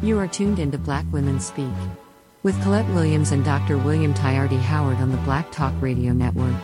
You are tuned into Black Women Speak with Collette Williams and Dr. William Tayari Howard on the Black Talk Radio Network.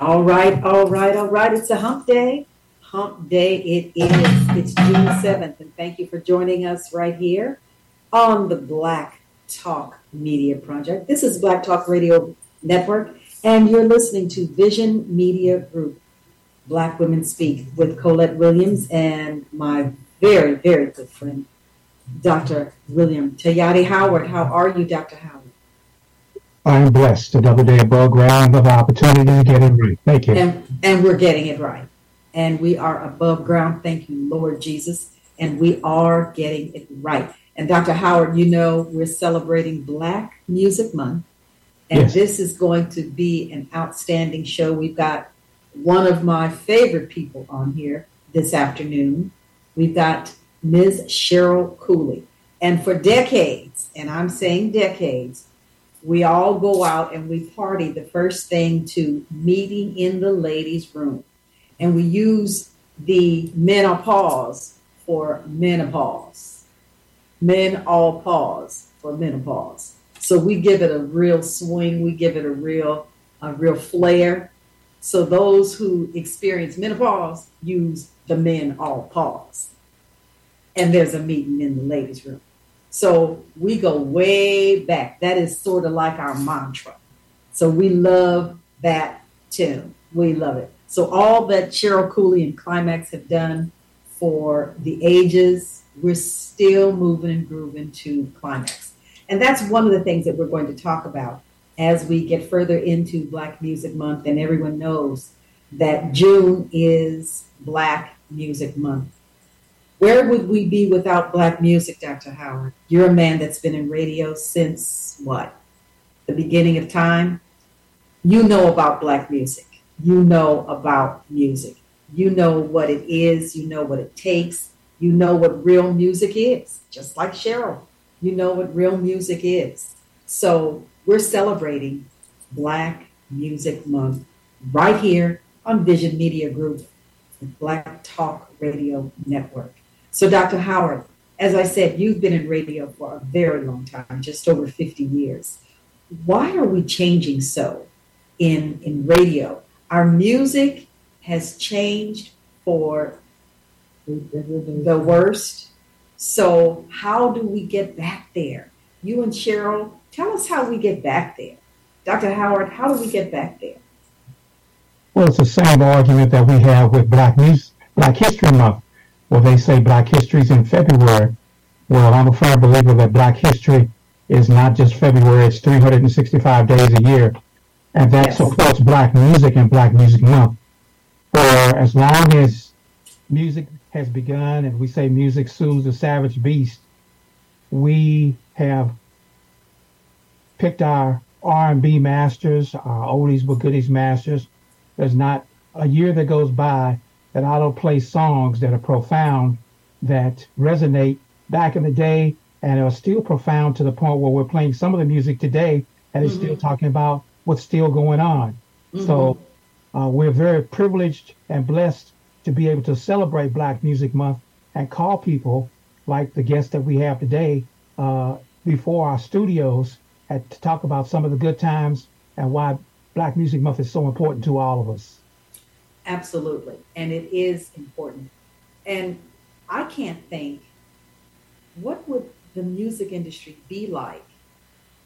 All right, all right, all right. It's a hump day. Hump day it is. It's June 7th, and thank you for joining us right here on the Black Talk Media Project. This is Black Talk Radio Network, and you're listening to Vision Media Group, Black Women Speak, with Collette Williams and my very, very good friend, Dr. William Tayari Howard. How are you, Dr. Howard? I am blessed another day above ground of opportunity to get it right. Thank you. And, and we're getting it right. And we are above ground. Thank you, Lord Jesus. And we are getting it right. And Dr. Howard, you know, we're celebrating Black Music Month. And Yes. this is going to be an outstanding show. We've got one of my favorite people on here this afternoon. We've got Ms. Cheryl Cooley. And for decades, and I'm saying decades, we all go out and we party the first thing to meeting in the ladies' room. And we use the menopause for menopause. Men all pause for menopause. So we give it a real swing, we give it a real a real flair. So those who experience menopause use the men all pause. And there's a meeting in the ladies' room. So we go way back. That is sort of like our mantra. So we love that tune. We love it. So all that Cheryl Cooley and Klymaxx have done for the ages, we're still moving and grooving to Klymaxx. And that's one of the things that we're going to talk about as we get further into Black Music Month. And everyone knows that June is Black Music Month. Where would we be without black music, Dr. Howard? You're a man that's been in radio since what? The beginning of time? You know about black music. You know about music. You know what it is. You know what it takes. You know what real music is, just like Cheryl. You know what real music is. So we're celebrating Black Music Month right here on Vision Media Group, the Black Talk Radio Network. So, Dr. Howard, as I said, you've been in radio for a very long time, just over 50 years. Why are we changing so in, in radio? Our music has changed for the worst. So, how do we get back there? You and Cheryl, tell us how we get back there. Dr. Howard, how do we get back there? Well, it's the same argument that we have with Black Music, Black History Month, Well, they say Black History is in February. Well, I'm a firm believer that Black History is not just February; it's 365 days a year, and that Yes. supports Black music and Black Music Month. For as long as music has begun, and we say music soothes the savage beast, we have picked our R&B masters, our oldies but goodies masters. There's not a year that goes by that I don't play songs that are profound, that resonate back in the day, and are still profound to the point where we're playing some of the music today and is still mm-hmm. talking about what's still going on. So uh, we're very privileged and blessed to be able to celebrate Black Music Month and call people like the guest that we have today uh, before our studios and to talk about some of the good times and why Black Music Month is so important to all of us. Absolutely. And it is important. And I can't think what would the music industry be like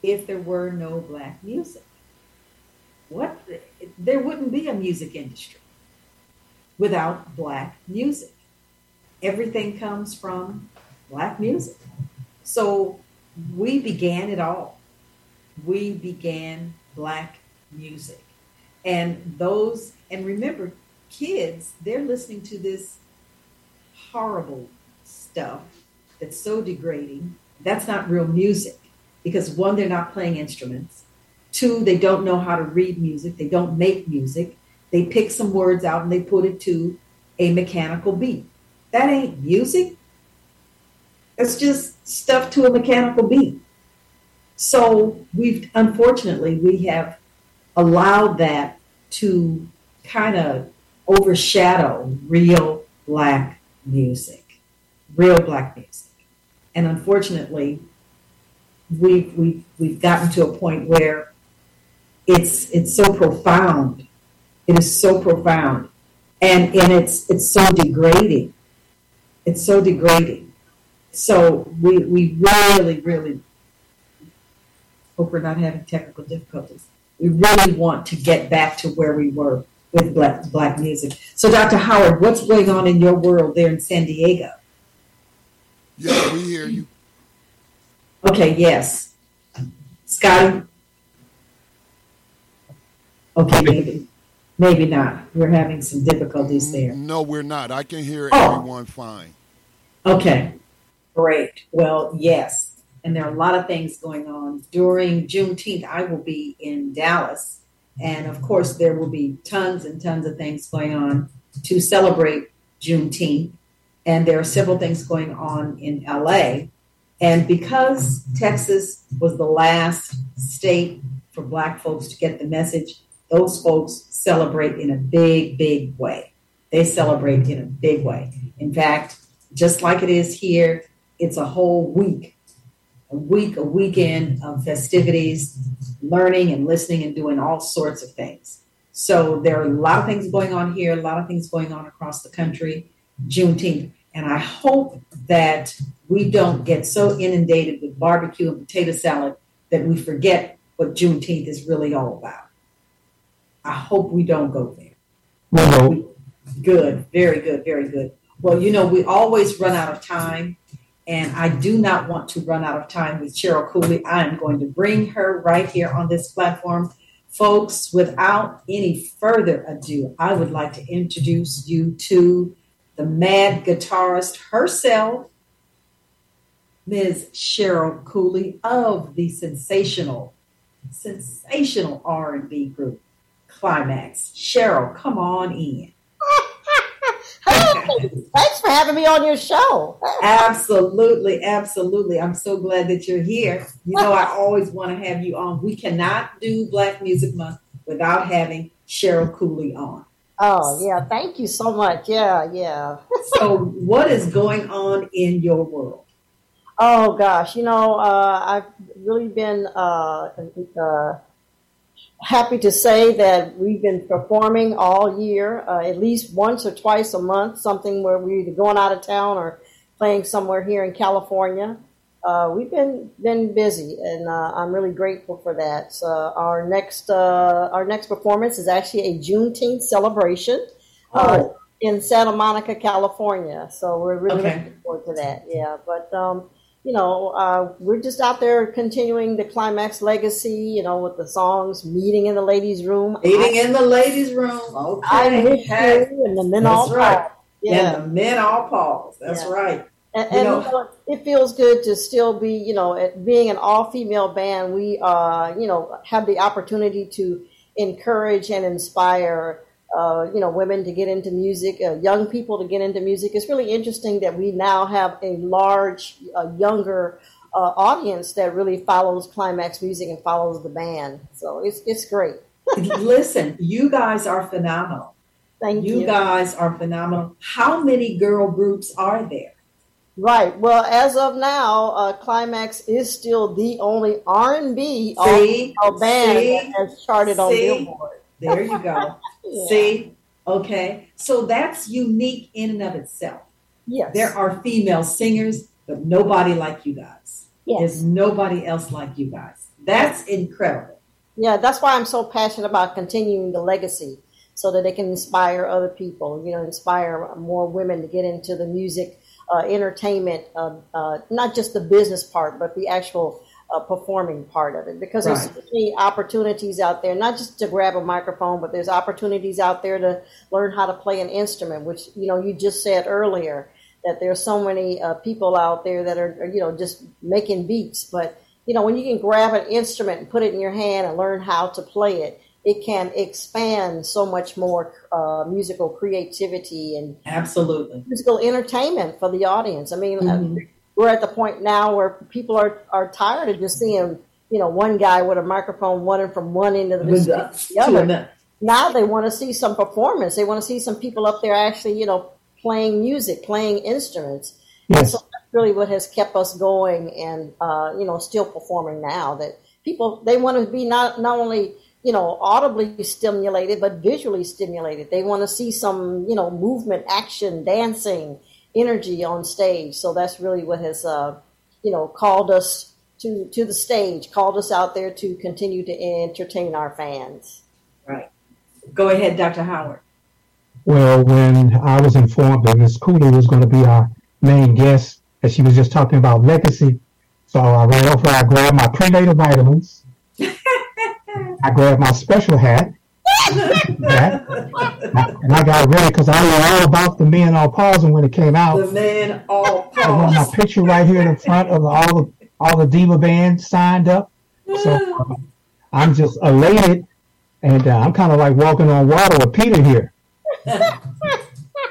if there were no black music? What there wouldn't be a music industry without black music. Everything comes from black music. So we began it all. We began black music. And those, and remember, kids, they're listening to this horrible stuff that's so degrading. That's not real music because one, they're not playing instruments. Two, they don't know how to read music. They don't make music. They pick some words out and they put it to a mechanical beat. That ain't music. It's just stuff to a mechanical beat. So we've unfortunately we have allowed that to kind of overshadow real black music, real black music. And unfortunately, we've, we've, we've gotten to a point where it's, it's so profound. It is so profound. And, and it's, it's so degrading. It's so degrading. So we, we really, really hope we're not having technical difficulties. We really want to get back to where we were with black, black music. So, Dr. Howard, what's going on in your world there in San Diego? Yeah, we hear you. Okay, yes. Scotty? Okay, maybe. Maybe not. We're having some difficulties there. No, we're not. I can hear Oh. everyone fine. Okay, great. Well, yes. And there are a lot of things going on. During Juneteenth, I will be in Dallas. And of course, there will be tons and tons of things going on to celebrate Juneteenth. And there are several things going on in LA. And because Texas was the last state for Black folks to get the message, those folks celebrate in a big, big way. They celebrate in a big way. In fact, just like it is here, it's a whole week, a week, a weekend of festivities, learning and listening and doing all sorts of things. So there are a lot of things going on here, a lot of things going on across the country, Juneteenth. And I hope that we don't get so inundated with barbecue and potato salad that we forget what Juneteenth is really all about. I hope we don't go there. No. Good, very good, very good. Well, you know, we always run out of time, and I do not want to run out of time with Cheryl Cooley. I am going to bring her right here on this platform. Folks, without any further ado, I would like to introduce you to the mad guitarist herself, Ms. Cheryl Cooley of the sensational, sensational R&B group Klymaxx. Cheryl, come on in. Hey, thanks for having me on your show. Absolutely, absolutely. I'm so glad that you're here. You know, I always want to have you on. We cannot do Black Music Month without having Cheryl Cooley on. Oh, yeah. Thank you so much. Yeah, yeah. So, what is going on in your world? Oh, gosh. You know, uh, I've really been uh, uh, happy to say that we've been performing all year, uh, at least once or twice a month, something where we're either going out of town or playing somewhere here in California. Uh, we've been been busy, and uh, I'm really grateful for that. So our next uh, our next performance is actually a Juneteenth celebration uh, Oh. in Santa Monica, California. So we're really Okay. looking forward to that. Yeah, but um, you know, uh, we're just out there continuing the Klymaxx legacy. You know, with the songs "Meeting in the Ladies' Room," Meeting in the ladies' room. I Okay. miss Hey. you, and the men That's all right. pause. Yeah, And the men all pause. That's Yeah. right. and, You know- you know, it feels good to still be, you know, at being an all-female band. We, uh, you know, have the opportunity to encourage and inspire, uh, you know, women to get into music, uh, young people to get into music. It's really interesting that we now have a large, uh, younger uh, audience that really follows Klymaxx Music and follows the band. So it's it's great. Listen, you guys are phenomenal. Thank you. You guys are phenomenal. How many girl groups are there? Right. Well, as of now, uh, Klymaxx is still the only R and B See? band See? that has charted on Billboard. There you go. Yeah. See? Okay. So that's unique in and of itself. Yes. There are female singers, but nobody like you guys. Yes. There's nobody else like you guys. That's incredible. Yeah. That's why I'm so passionate about continuing the legacy, so that it can inspire other people. You know, inspire more women to get into the music, uh, entertainment, uh, uh, not just the business part, but the actual. Uh, performing part of it because there's Right. so many opportunities out there not just to grab a microphone but there's opportunities out there to learn how to play an instrument which you know you just said earlier that there's so many uh, people out there that are, are, you know, just making beats. But, you know, when you can grab an instrument and put it in your hand and learn how to play it, it can expand so much more uh, musical creativity and Absolutely. musical entertainment for the audience. I mean, uh, Mhm. We're at the point now where people are, are tired of just seeing, you know, one guy with a microphone running from one end of the music to the other. Now they want to see some performance. They want to see some people up there actually, you know, playing music, playing instruments. And so that's really what has kept us going and, uh, you know, still performing now. That people, they want to be not, not only, you know, audibly stimulated, but visually stimulated. They want to see some, you know, movement, action, dancing, energy on stage. So that's really what has, uh, you know, called us to, to the stage, called us out there to continue to entertain our fans. Right. Go ahead, Dr. Howard. Well, when I was informed that Miss Cooley was going to be our main guest, and she was just talking about legacy, so I ran over. I grabbed my prenatal vitamins. I grabbed my special hat, hat, and I got ready because I knew all about the men all pausing when it came out. The man all I got my picture right here in the front of all the all the diva bands signed up. So uh, I'm just elated, and uh, I'm kind of like walking on water with Peter here.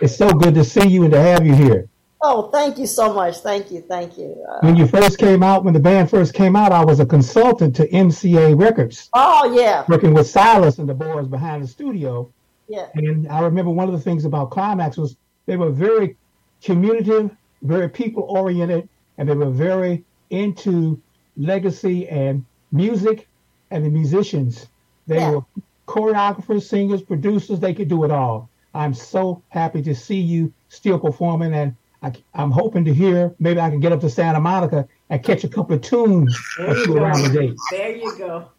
it's so good to see you and to have you here. Oh, thank you so much. Thank you. Thank you. Uh, When you first came out, when the band first came out, I was a consultant to MCA Records, oh, yeah. working with Silas and the boys behind the studio. Yeah. And I remember one of the things about Klymaxx was they were very communicative, very people oriented, and they were very into legacy and music and the musicians. They Yeah. were choreographers, singers, producers, they could do it all. I'm so happy to see you still performing, and I, am hoping to hear maybe I can get up to Santa Monica and catch a couple of tunes There or you two go. around the dates. There you go.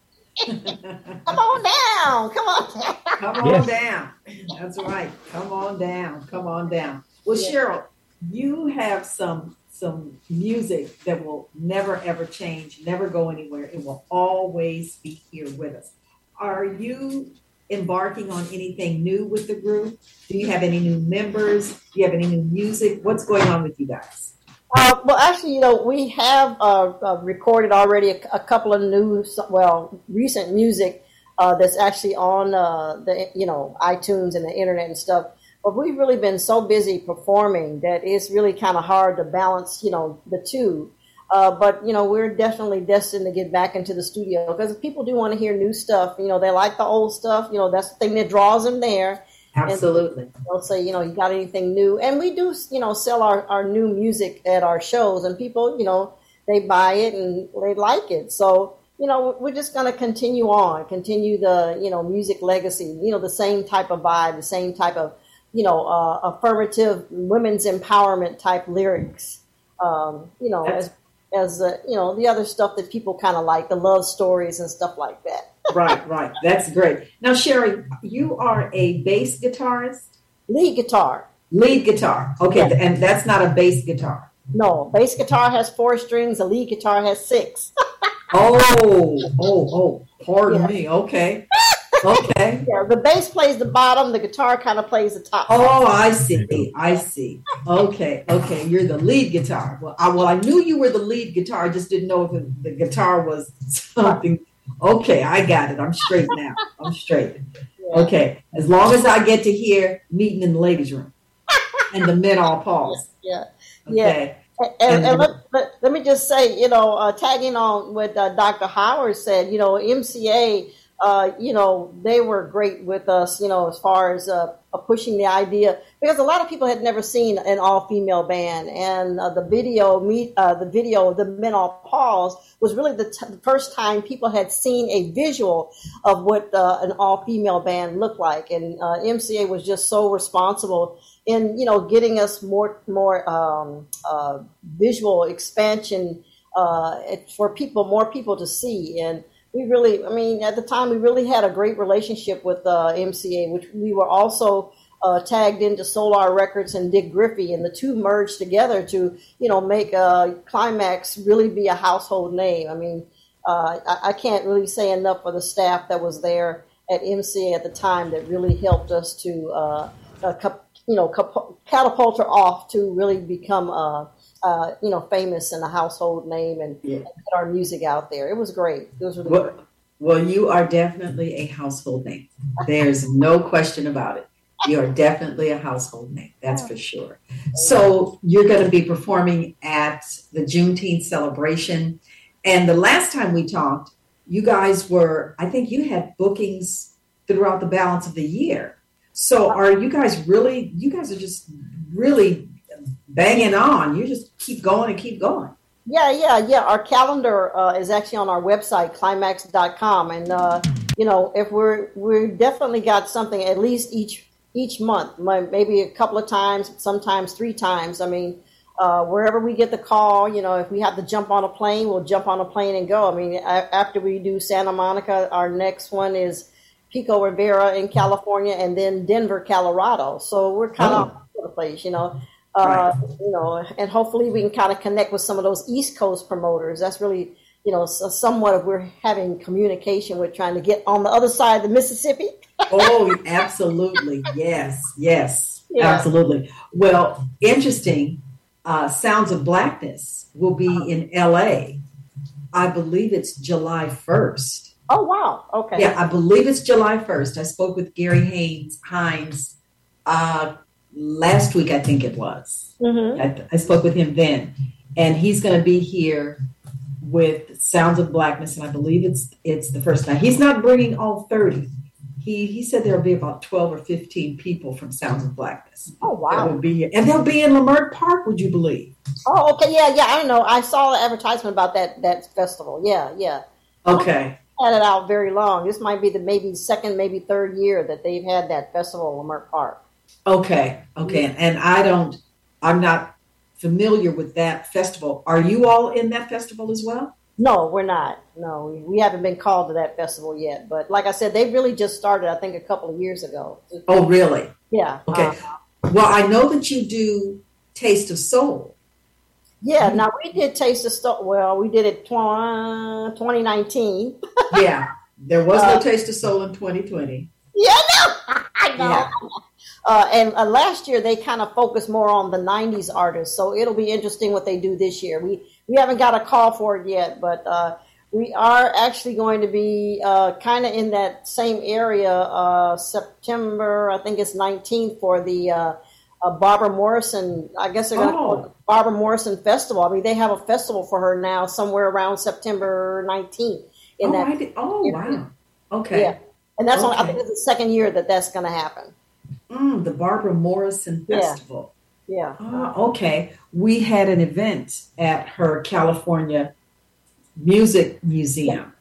Come on down. Come on down. Come on Yes. down. That's right. Come on down. Come on down. Well, Yeah. Cheryl, you have some some music that will never ever change, never go anywhere. It will always be here with us. Are you embarking on anything new with the group? Do you have any new members? Do you have any new music? What's going on with you guys? Uh, well, actually, you know, we have uh, uh, recorded already a, a couple of new, well, recent music uh, that's actually on uh, the, you know, iTunes and the internet and stuff. But we've really been so busy performing that it's really kind of hard to balance, you know, the two. Uh, but you know, we're definitely destined to get back into the studio because people do want to hear new stuff. You know, they like the old stuff. You know, that's the thing that draws them there. Absolutely. They'll say, you know, you got anything new? And we do, you know, sell our, our new music at our shows, and people, you know, they buy it and they like it. So, you know, we're just going to continue on, continue the, you know, music legacy, you know, the same type of vibe, the same type of, you know, uh, affirmative women's empowerment type lyrics, um, you know, That's- as, as uh, you know, the other stuff that people kind of like, the love stories and stuff like that. right, right. That's great. Now, Sherry, you are a bass guitarist, Lead guitar. lead guitar. Okay, Yeah. and that's not a bass guitar. No, bass guitar has four strings, the lead guitar has six. Oh, oh, oh, pardon Yeah. me. Okay. Okay. Yeah, the bass plays the bottom, the guitar kind of plays the top. Oh, I see. I see. Okay. Okay. You're the lead guitar. Well, I, well, I knew you were the lead guitar. I just didn't know if the, the guitar was something. Okay. I got it. I'm straight now. I'm straight. Okay. As long as I get to hear meeting in the ladies' room and the men all pause. Yeah. Okay. And, and, and let, let, let me just say, you know, uh, tagging on what uh, Dr. Howard said, you know, MCA, uh, you know, they were great with us, you know, as far as uh, uh, pushing the idea. Because a lot of people had never seen an all-female band, and uh, the video, uh, the video the Men All Pause was really the, t- the first time people had seen a visual of what uh, an all-female band looked like, and MCA was just so responsible in you know getting us more more um, visual expansion for people, more people to see, and we really, I mean, at the time we really had a great relationship with uh, MCA, which we were also uh, tagged into Solar Records and Dick Griffey, and the two merged together to you know make uh, Klymaxx really be a household name. I mean, uh, I, I can't really say enough for the staff that was there at MCA at the time that really helped us to uh, uh, you know catapult her off to really become uh, uh, you know famous and a household name and, Yeah. and get our music out there. It was great. It was really Well, great. Well, you are definitely a household name. There's no question about it. You are definitely a household name. That's for sure. So you're going to be performing at the Juneteenth celebration. And the last time we talked, you guys were, I think you had bookings throughout the balance of the year. So are you guys really, you guys are just really banging on. You just keep going and keep going. Yeah, yeah, yeah. Our calendar uh, is actually on our website, klymaxx.com. And, uh, you know, if we're, we definitely got something at least each each month, maybe a couple of times, sometimes three times. I mean, uh, wherever we get the call, you know, if we have to jump on a plane, we'll jump on a plane and go. I mean, after we do Santa Monica, our next one is Pico Rivera in California, and then Denver, Colorado. So we're kind of oh. all over the place, you know. Uh, right. You know, and hopefully we can kind of connect with some of those East Coast promoters. That's really, you know, somewhat of we're having communication We're trying to get on the other side of the Mississippi. oh, absolutely. Yes, yes, yeah. absolutely. Well, interesting. Uh, Sounds of Blackness will be uh-huh. in LA. I believe it's July 1st. Oh, wow. Okay. Yeah, I believe it's July 1st. I spoke with Gary Haynes, Hines uh, last week, I think it was. Mm-hmm. I, I spoke with him then. And he's going to be here with Sounds of Blackness, and I believe it's it's the first night. He's not bringing all 30 he he said there'll be about 12 or 15 people from Sounds of Blackness. Oh wow. Will be, and they'll be in Leimert Park, would you believe? Oh, okay. Yeah, yeah. I don't know. I saw the advertisement about that that festival. Yeah, yeah. Okay. Had it out very long. This might be the maybe second, maybe third year that they've had that festival in Leimert Park. Okay. Okay. And I don't I'm not familiar with that festival. Are you all in that festival as well? No, we're not. No, we, haven't been called to that festival yet. But like I said, they really just started, I think, a couple of years ago. Oh, really? Yeah. Okay. Uh, well, I know that you do Taste of Soul. Yeah, now we did Taste of Soul. Well, we did it tw- 2019. yeah, there was no uh, Taste of Soul in 2020. Yeah, no, I know. Yeah. Uh, and uh, last year they kind of focused more on the 90s artists, so it'll be interesting what they do this year. We we haven't got a call for it yet, but uh, we are actually going to be uh, kind of in that same area uh, September, I think it's 19th for the uh, uh, Barbara Morrison. I guess they're going to oh. call it the Barbara Morrison Festival. I mean, they have a festival for her now somewhere around September 19th. In oh, that oh wow. Okay. Yeah. And that's okay. I think it's the second year that that's going to happen. Mm, the Barbara Morrison Festival. Yeah. Ah, okay. We had an event at her California Music Museum.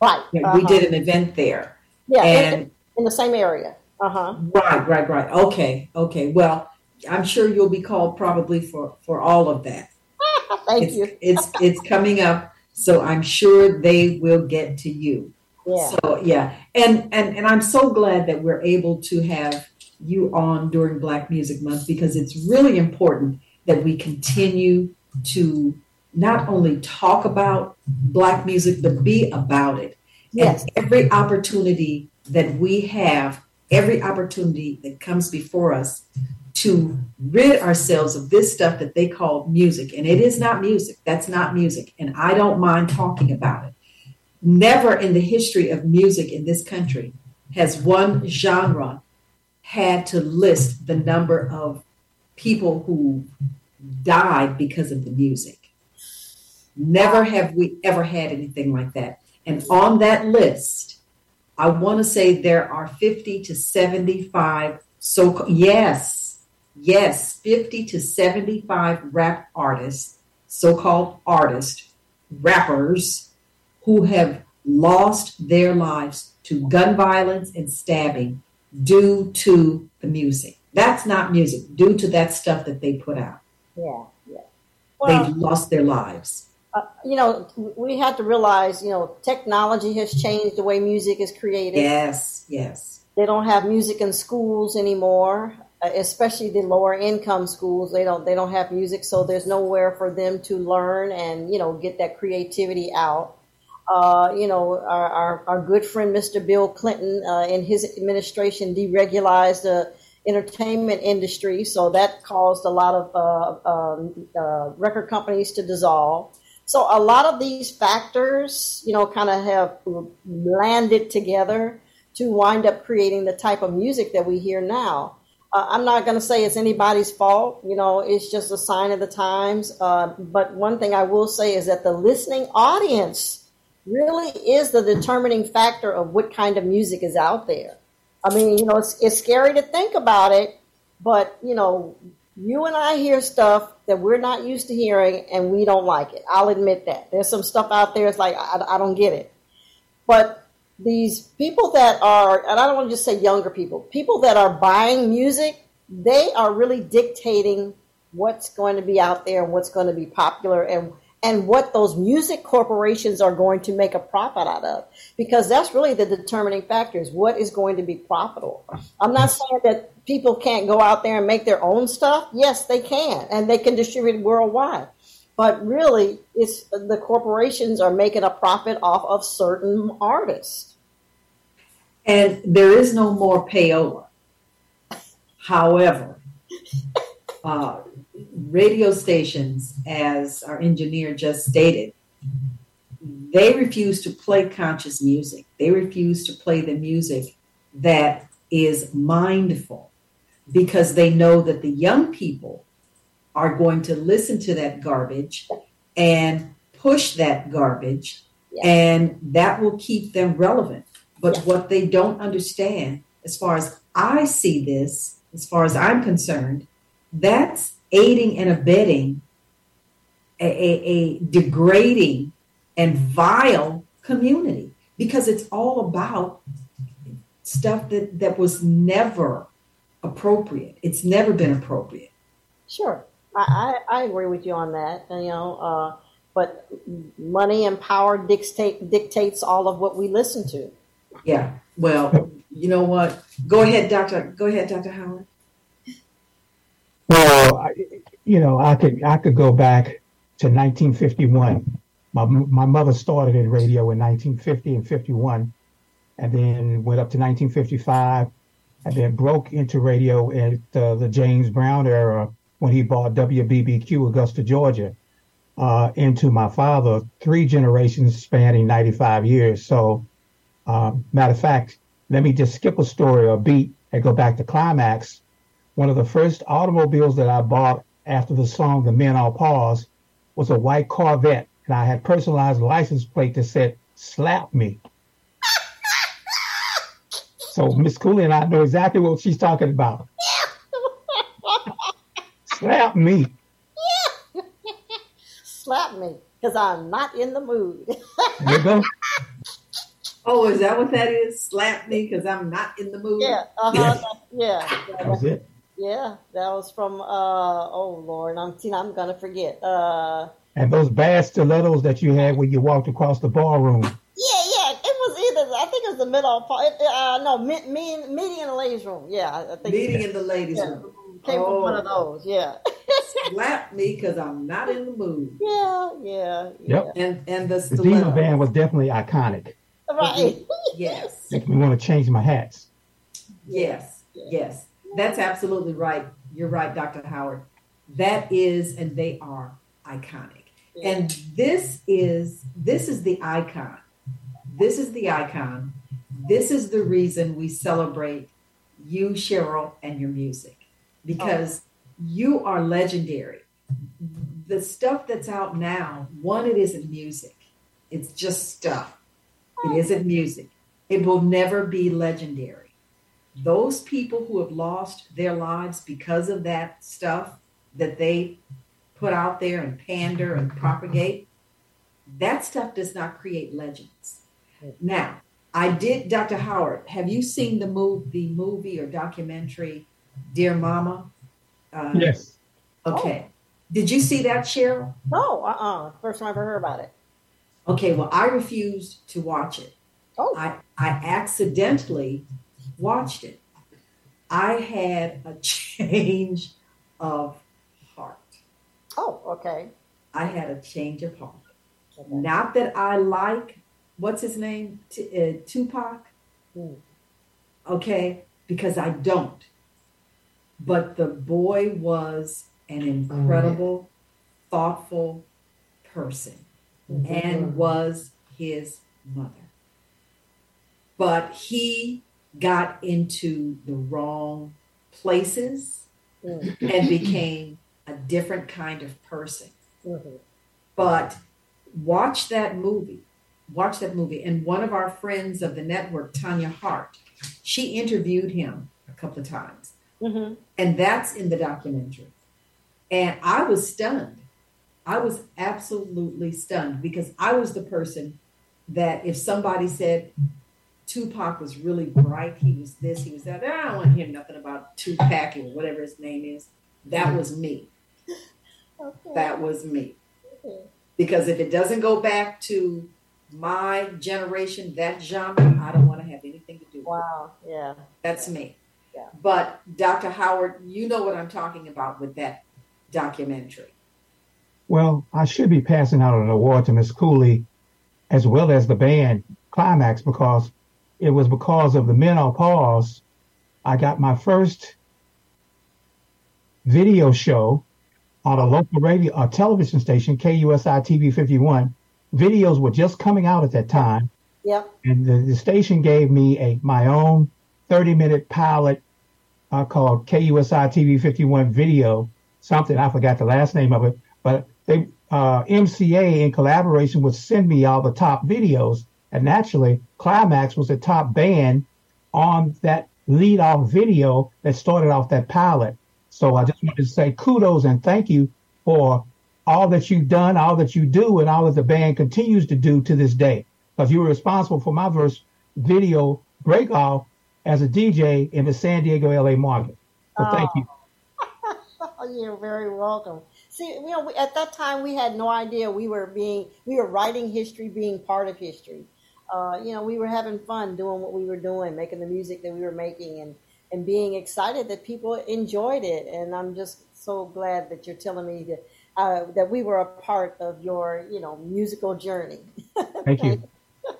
Right. Uh-huh. We did an event there. Yeah, and in, in the same area. Uh huh. Right, right, right. Okay, okay. Well, I'm sure you'll be called probably for for all of that. Thank it's, you. it's it's coming up, so I'm sure they will get to you. Yeah. So yeah, and and and I'm so glad that we're able to have you on during Black Music Month because it's really important that we continue to not only talk about Black music, but be about it. Yes. And every opportunity that we have, every opportunity that comes before us to rid ourselves of this stuff that they call music. And it is not music. That's not music. And I don't mind talking about it. Never in the history of music in this country has one genre had to list the number of people who died because of the music. Never have we ever had anything like that. And on that list, I want to say there are 50 to 75 so yes, yes, 50 to 75 rap artists, so-called artists, rappers who have lost their lives to gun violence and stabbing due to the music. That's not music, due to that stuff that they put out. Yeah, yeah. Well, They've lost their lives. Uh, you know, we have to realize, you know, technology has changed the way music is created. Yes, yes. They don't have music in schools anymore, uh, especially the lower income schools. They don't they don't have music, so there's nowhere for them to learn and you know get that creativity out. Uh, you know, our, our, our, good friend Mr. Bill Clinton uh, in his administration deregularized the entertainment industry, so that caused a lot of uh, um, uh record companies to dissolve. So a lot of these factors, you know, kind of have landed together to wind up creating the type of music that we hear now. Uh, I'm not going to say it's anybody's fault. You know, it's just a sign of the times. Uh, but one thing I will say is that the listening audience really is the determining factor of what kind of music is out there. I mean, you know, it's, it's scary to think about it, but, you know, you and I hear stuff that we're not used to hearing and we don't like it. I'll admit that. There's some stuff out there, it's like, I, I don't get it. But these people that are, and I don't want to just say younger people, people that are buying music, they are really dictating what's going to be out there and what's going to be popular and and what those music corporations are going to make a profit out of. Because that's really the determining factors what is going to be profitable. I'm not saying that people can't go out there and make their own stuff. Yes they can and they can distribute worldwide. But really it's the corporations are making a profit off of certain artists. And there is no more payola. However uh, radio stations as our engineer just stated they refuse to play conscious music they refuse to play the music that is mindful because they know that the young people are going to listen to that garbage and push that garbage, yeah. and that will keep them relevant. But yeah. what they don't understand, as far as I see this, as far as I'm concerned, that's aiding and abetting a, a, a degrading and vile community because it's all about stuff that, that was never appropriate. It's never been appropriate. Sure. I, I, I agree with you on that. And, you know, uh, but money and power dictate dictates all of what we listen to. Yeah. Well, you know what? Go ahead, Doctor. Go ahead, Doctor Howard. Well, I, you know, I could I could go back to 1951. My my mother started in radio in 1950 and 51, and then went up to 1955, and then broke into radio at uh, the James Brown era when he bought WBBQ Augusta, Georgia, uh, into my father, three generations spanning 95 years. So, uh, matter of fact, let me just skip a story or beat and go back to Klymaxx. One of the first automobiles that I bought after the song The Men All Pause was a white Corvette, and I had personalized license plate that said "Slap Me." so Miss Cooley and I know exactly what she's talking about. Slap me. Slap me, because I'm not in the mood. there you go. Oh, is that what that is? Slap me because I'm not in the mood. Yeah, uh-huh, yeah. That was it. Yeah, that was from. uh Oh Lord, I'm I'm gonna forget. uh And those bad stilettos that you had when you walked across the ballroom. Yeah, yeah, it was either. I think it was the middle part. Uh, no, me, me, meeting in the ladies' room. Yeah, I think meeting in the ladies' yeah. room. Came oh. from one of oh. those, yeah. Slap me because I'm not in the mood. Yeah, yeah, Yep. And and the the Demon Band was definitely iconic. Right. yes. Makes me want to change my hats. Yes. Yes. That's absolutely right. You're right, Dr. Howard. That is, and they are iconic. Yeah. And this is this is the icon. This is the icon. This is the reason we celebrate you, Cheryl, and your music because oh. you are legendary. The stuff that's out now, one, it isn't music, it's just stuff. It isn't music. It will never be legendary. Those people who have lost their lives because of that stuff that they put out there and pander and propagate, that stuff does not create legends. Now, I did, Dr. Howard, have you seen the move, the movie or documentary Dear Mama? Uh, yes. Okay. Oh. Did you see that, Cheryl? No, uh uh First time I ever heard about it. Okay, well, I refused to watch it. Oh. I, I accidentally watched it. I had a change of heart. Oh, okay. I had a change of heart. Okay. Not that I like, what's his name? T- uh, Tupac. Mm. Okay, because I don't. But the boy was an incredible, thoughtful person. and was his mother. But he got into the wrong places Mm. and became a different kind of person. Mhm. But watch that movie. Watch that movie. And one of our friends of the network, Tanya Hart, she interviewed him a couple of times. Mhm. And that's in the documentary. And I was stunned. I was absolutely stunned because I was the person that if somebody said Tupac was really bright, he was this, he was that, I don't want to hear nothing about Tupac or whatever his name is. That was me. Okay. That was me. Okay. Because if it doesn't go back to my generation, that genre, I don't want to have anything to do with it. Wow. Yeah. That's me. Yeah. But Dr. Howard, you know what I'm talking about with that documentary. Well, I should be passing out an award to Miss Cooley as well as the band Klymaxx because it was because of the menopause I got my first video show on a local radio, a television station, KUSI TV 51. Videos were just coming out at that time. Yep. and the, the station gave me a my own 30 minute pilot uh, called KUSI TV 51 video, something I forgot the last name of it, but they uh, MCA in collaboration would send me all the top videos, and naturally, Klymaxx was the top band on that lead off video that started off that pilot. So I just wanted to say kudos and thank you for all that you've done, all that you do, and all that the band continues to do to this day because you were responsible for my first video break off as a DJ in the San Diego LA market. So thank you. Oh. oh, you're very welcome. See, you know, we, at that time we had no idea we were being, we were writing history, being part of history. Uh, you know, we were having fun doing what we were doing, making the music that we were making, and and being excited that people enjoyed it. And I'm just so glad that you're telling me that uh, that we were a part of your, you know, musical journey. Thank you.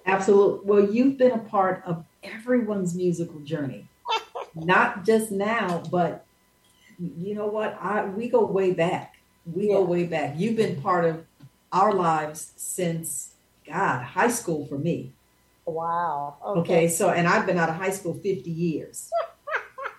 Absolutely. Well, you've been a part of everyone's musical journey, not just now, but you know what? I we go way back. We go way back. You've been part of our lives since God, high school for me. Wow. Okay, so and I've been out of high school 50 years.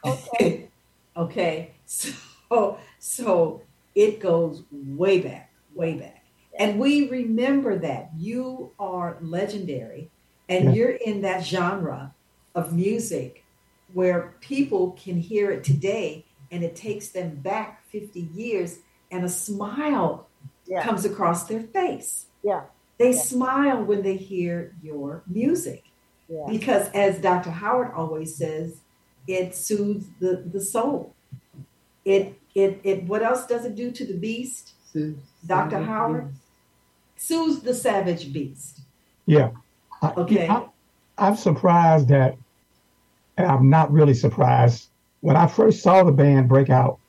Okay. okay. So so it goes way back, way back. And we remember that. You are legendary and Yeah. you're in that genre of music where people can hear it today and it takes them back 50 years and a smile Yeah. comes across their face. Yeah. They Yeah. smile when they hear your music Yeah. because as dr howard always says it soothes the, the soul it it it what else does it do to the beast dr howard soothes the savage beast Yeah. I, Okay. I, I'm surprised that, and I'm not really surprised. When I first saw the band break out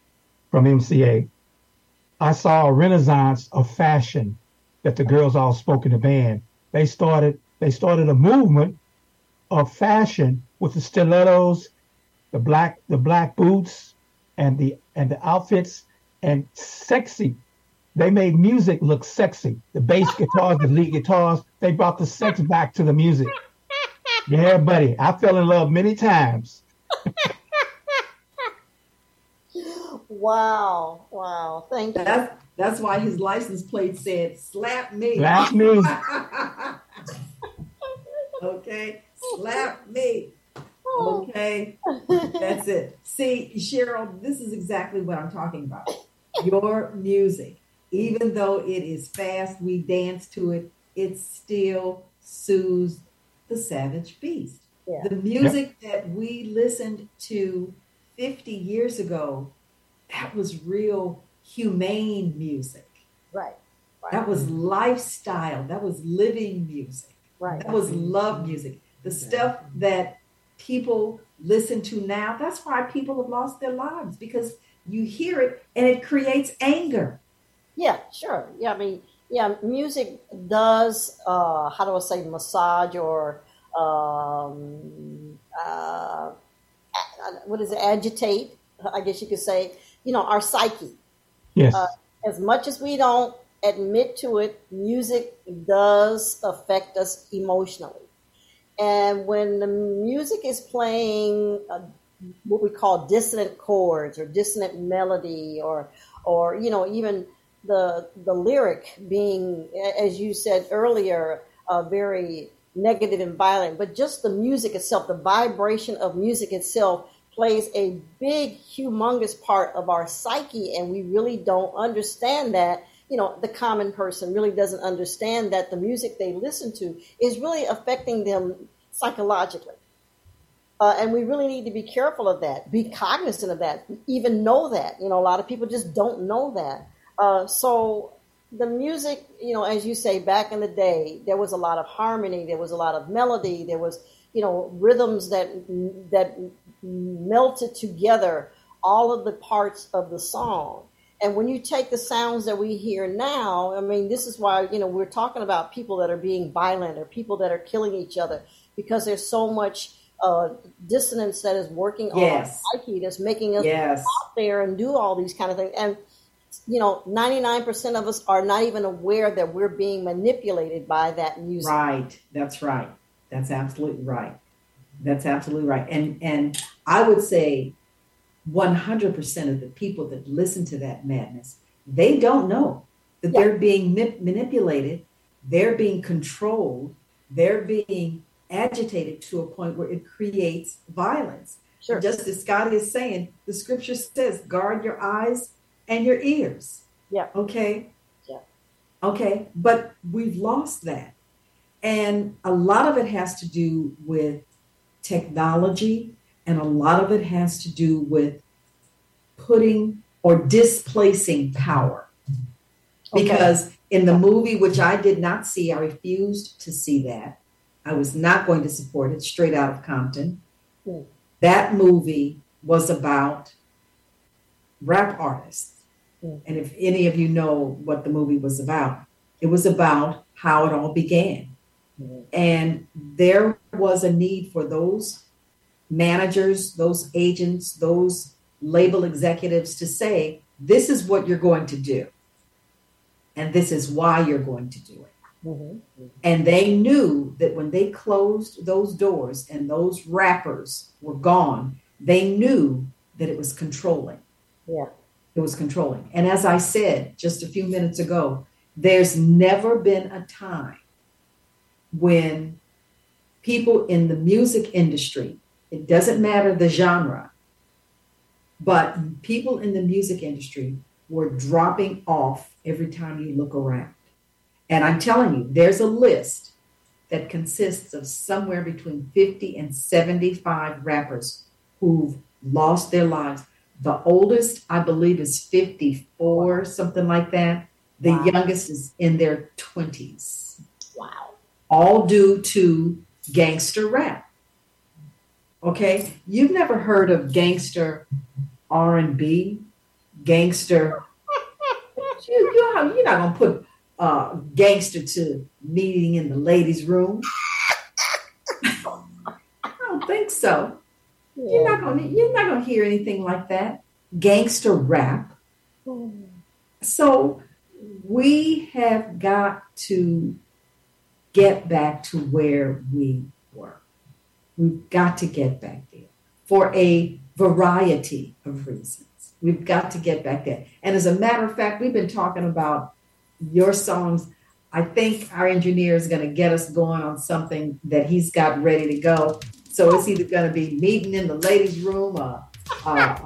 from MCA, I saw a renaissance of fashion that the girls all spoke in the band. They started they started a movement of fashion with the stilettos, the black the black boots, and the and the outfits and sexy. They made music look sexy. The bass guitars, the lead guitars, they brought the sex back to the music. Yeah, buddy. I fell in love many times. Wow. Wow. Thank you. that's that's why his license plate said slap me Slap me. okay slap me okay That's it. See, Cheryl, this is exactly what I'm talking about. Your music, even though it is fast, we dance to it, it still soothes the savage beast. Yeah. The music that we listened to 50 years ago, that was real humane music. Right. Right. That was lifestyle. That was living music. right. That was love music. The stuff that people listen to now, that's why people have lost their lives because you hear it and it creates anger. Yeah, sure. Yeah, I mean, yeah, music does, uh, how do I say, massage or, um, uh, what is it, agitate, I guess you could say, you know, our psyche. Yes. Uh, As much as we don't admit to it, music does affect us emotionally. And when the music is playing uh, what we call dissonant chords or dissonant melody or or you know even the the lyric being as you said earlier uh, very negative and violent but just the music itself the vibration of music itself plays a big humongous part of our psyche and we really don't understand that you know the common person really doesn't understand that the music they listen to is really affecting them psychologically uh, and we really need to be careful of that, be cognizant of that, even know that. You know, a lot of people just don't know that. Uh, so the music, you know, as you say, back in the day, there was a lot of harmony, there was a lot of melody, there was, you know, rhythms that that melted together all of the parts of the song. And when you take the sounds that we hear now, I mean, this is why, you know, we're talking about people that are being violent or people that are killing each other because there's so much uh, dissonance that is working yes. on our psyche that's making us yes. out there and do all these kind of things. And you know, 99% of us are not even aware that we're being manipulated by that music. Right. That's right. That's absolutely right. That's absolutely right. And and I would say 100% of the people that listen to that madness, they don't know that yeah. they're being manipulated, they're being controlled, they're being agitated to a point where it creates violence. Sure. Just as Scotty is saying, the scripture says, guard your eyes and your ears. Yeah. Okay. Yeah. Okay. But we've lost that. And a lot of it has to do with technology, and a lot of it has to do with putting or displacing power. Okay. Because in the movie, which I did not see, I refused to see that. I was not going to support it straight out of Compton. Mm. That movie was about rap artists. Mm. And if any of you know what the movie was about, it was about how it all began. And there was a need for those managers, those agents, those label executives to say, this is what you're going to do. And this is why you're going to do it. Mm-hmm. And they knew that when they closed those doors and those rappers were gone, they knew that it was controlling. Yeah. It was controlling. And as I said just a few minutes ago, there's never been a time when people in the music industry, it doesn't matter the genre, but people in the music industry were dropping off every time you look around. And I'm telling you, there's a list that consists of somewhere between 50 and 75 rappers who've lost their lives. The oldest, I believe, is 54, something like that. The wow. youngest is in their 20s. Wow. All due to gangster rap. Okay? You've never heard of gangster R&B, gangster you, you're not to put uh, gangster to meeting in the ladies' room. I don't think so. Yeah. You're not gonna you're not gonna hear anything like that. Gangster rap. So we have got to get back to where we were. We've got to get back there for a variety of reasons. We've got to get back there. And as a matter of fact, we've been talking about your songs. I think our engineer is going to get us going on something that he's got ready to go. So it's either going to be meeting in the ladies' room or uh,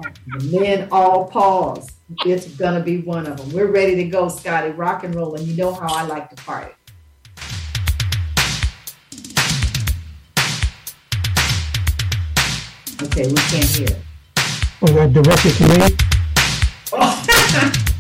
men all pause. It's going to be one of them. We're ready to go, Scotty. Rock and roll, and you know how I like to party. Okay, we can't hear. Was that directed to me? Oh.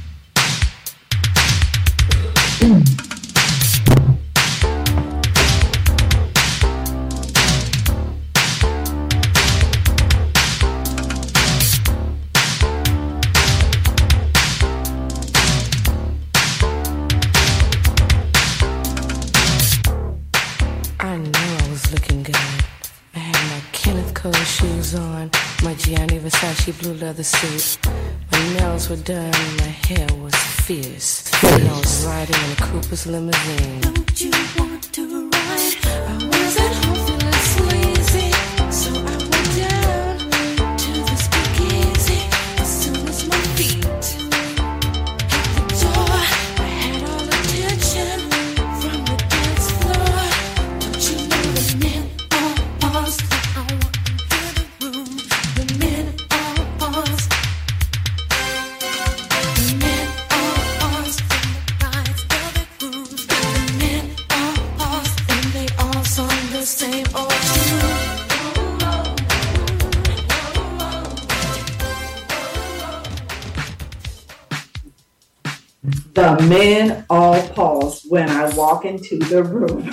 blue leather suit. My nails were done, and my hair was fierce. And I was riding in a Cooper's limousine. Don't you want to Men all pause when I walk into the room.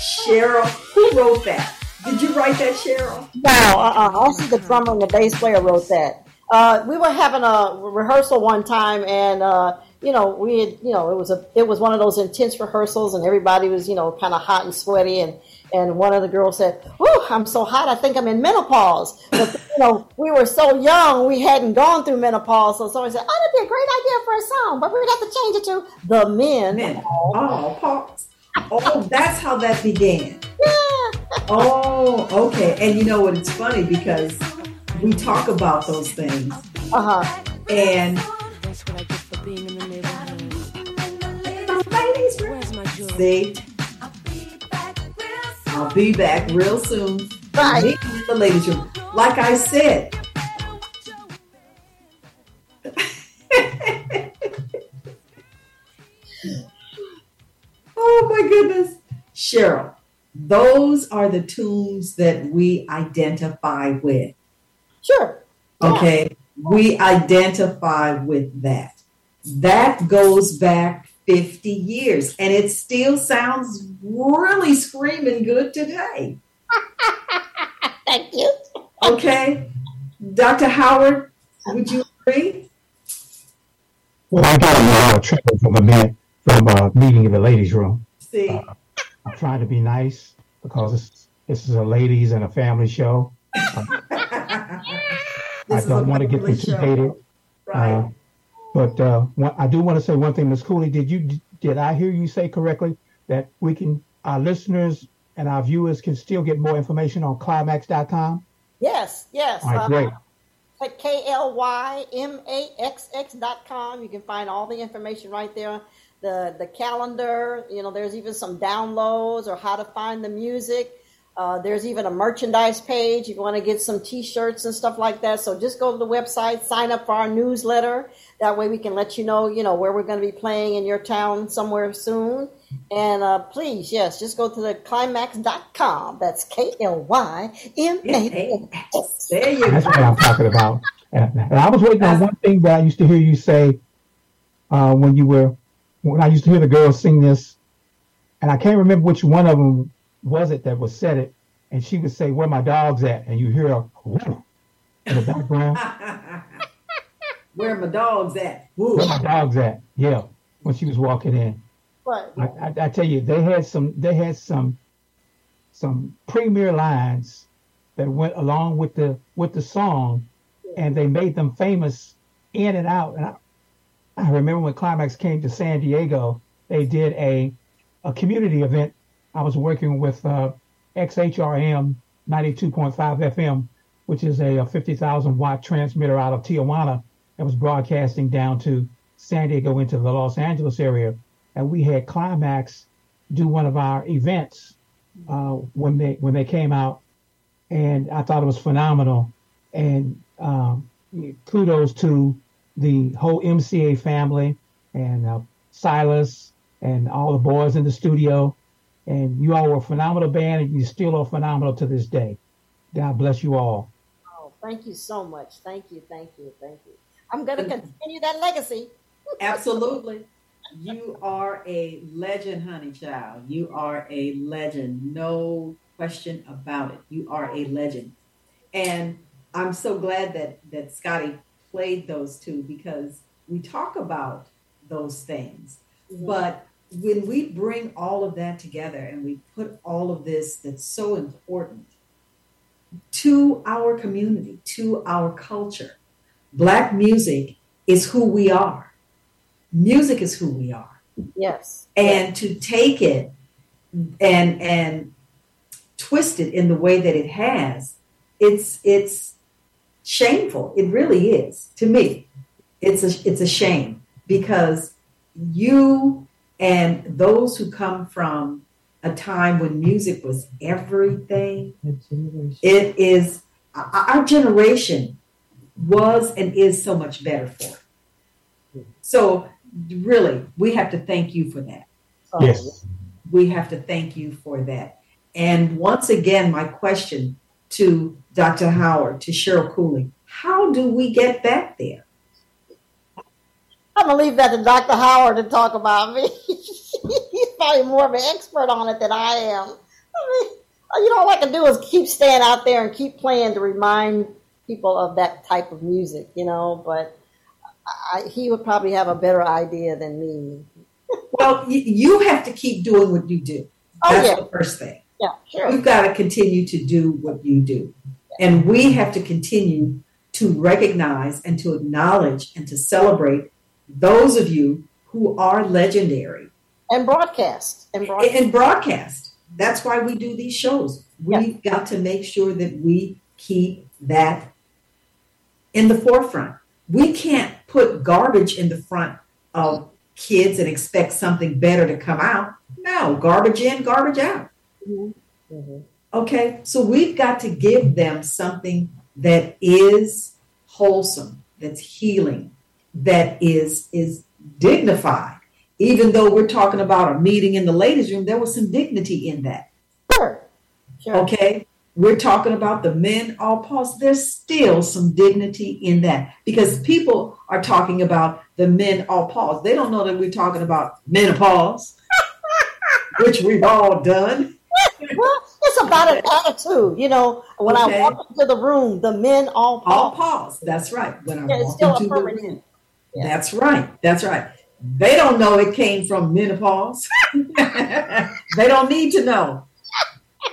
Cheryl, who wrote that? Did you write that, Cheryl? No, uh-uh. Also, the drummer and the bass player wrote that. Uh, we were having a rehearsal one time, and uh, you know, we had, you know, it was a, it was one of those intense rehearsals, and everybody was, you know, kind of hot and sweaty, and and one of the girls said, "Whew, I'm so hot, I think I'm in menopause." But you know, we were so young, we hadn't gone through menopause, so someone said, "Oh, that'd be a great idea for a song, but we'd have to change it to the men." Men all pause. Oh, that's how that began. Yeah. Oh, okay. And you know what? It's funny because we talk about those things, Uh huh. and That's what I get for being in the neighborhood. ladies, Where's my jewelry? see, I'll be back real soon. Right. Meet me in the ladies' room. Like I said. oh my goodness. Cheryl, those are the tunes that we identify with. Sure. Yeah. Okay. We identify with that. That goes back 50 years and it still sounds really screaming good today. Thank you. Okay. Dr. Howard, would you agree? Well, I got a lot of trouble from a man from a meeting in the ladies' room. See, I'm trying to be nice because this, this is a ladies and a family show. I don't want to get family them too hated. right. Uh, but uh, one, I do want to say one thing, Ms. Cooley. Did you did I hear you say correctly that we can our listeners and our viewers can still get more information on klymaxx.com? Yes. Yes. All right, uh, great. at K-L-Y-M-A-X-X dot com. You can find all the information right there. The the calendar, you know, there's even some downloads or how to find the music. Uh, there's even a merchandise page if you want to get some t-shirts and stuff like that. So just go to the website, sign up for our newsletter. That way we can let you know, you know, where we're going to be playing in your town somewhere soon. And uh, please, yes, just go to the klymaxx.com. That's K-L-Y-M-A-X. There you That's what I'm talking about. And, and I was waiting on one thing that I used to hear you say uh, when you were when I used to hear the girls sing this, and I can't remember which one of them was it that was said it, and she would say, "Where my dogs at?" and you hear a whoo in the background. Where my dogs at? Woo. Where my dogs at? Yeah, when she was walking in. But I, I, I tell you, they had some they had some some premier lines that went along with the with the song, and they made them famous in and out. And I, I remember when Klymaxx came to San Diego, they did a a community event. I was working with uh, XHRM 92.5 FM, which is a, a 50,000 watt transmitter out of Tijuana that was broadcasting down to San Diego into the Los Angeles area and we had Klymaxx do one of our events uh, when they when they came out, and I thought it was phenomenal. And um, kudos to the whole MCA family and uh, Silas and all the boys in the studio. And you all were a phenomenal band, and you still are phenomenal to this day. God bless you all. Oh, thank you so much. Thank you, thank you, thank you. I'm going to continue that legacy. Absolutely. You are a legend, honey child. You are a legend. No question about it. You are a legend. And I'm so glad that that Scotty played those two because we talk about those things. Mm-hmm. But when we bring all of that together and we put all of this that's so important to our community, to our culture, Black music is who we are. Music is who we are. Yes. And to take it and and twist it in the way that it has, it's it's shameful. It really is to me. It's a it's a shame because you and those who come from a time when music was everything. It is our generation was and is so much better for it. So really, we have to thank you for that. Yes. We have to thank you for that. And once again, my question to Dr. Howard, to Cheryl Cooley, how do we get back there? I'm gonna leave that to Dr. Howard to talk about me. He's probably more of an expert on it than I am. I mean, you know, all I can do is keep staying out there and keep playing to remind people of that type of music, you know. But I, he would probably have a better idea than me. Well, you have to keep doing what you do. Oh That's yeah, the first thing. yeah, sure. We've got to continue to do what you do. And we have to continue to recognize and to acknowledge and to celebrate those of you who are legendary And broadcast and broadcast. and broadcast. That's why we do these shows. We've got to make sure that we keep that in the forefront. We can't put garbage in the front of kids and expect something better to come out. No, garbage in, garbage out. Mhm. Okay, so we've got to give them something that is wholesome, that's healing, that is is dignified. Even though we're talking about a meeting in the ladies' room, there was some dignity in that. Sure, sure. Okay, we're talking about the men all pause. There's still some dignity in that because people are talking about the men all pause. They don't know that we're talking about menopause, which we've all done. Well, it's about an attitude, you know. When Okay. I walk into the room, the men all All pause. pause. That's right. When I Yeah, walk into the room. Yeah. That's right. That's right. They don't know it came from menopause. they don't need to know.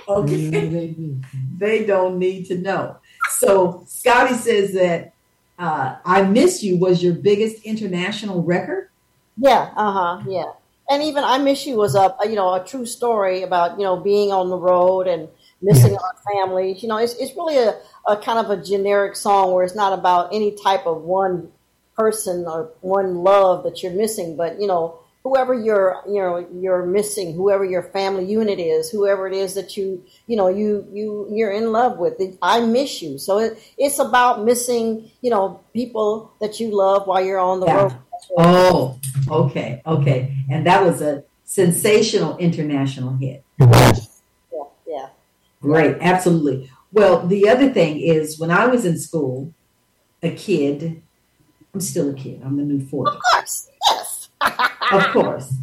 Okay. they don't need to know. So Scotty says that uh, I Miss You was your biggest international record. Yeah, uh huh, yeah. And even I Miss You was a, a, you know a true story about you know being on the road and missing our families. You know, it's it's really a, a kind of a generic song where it's not about any type of one person or one love that you're missing, but you know whoever you're you know you're missing, whoever your family unit is, whoever it is that you you know you you you're in love with. I miss you. So it, it's about missing you know people that you love while you're on the Yeah. road. Oh, okay, okay. And that was a sensational international hit. It. Yeah, yeah. Great, absolutely. Well, the other thing is when I was in school, a kid, I'm still a kid, I'm the new 40, Of course, yes. of course.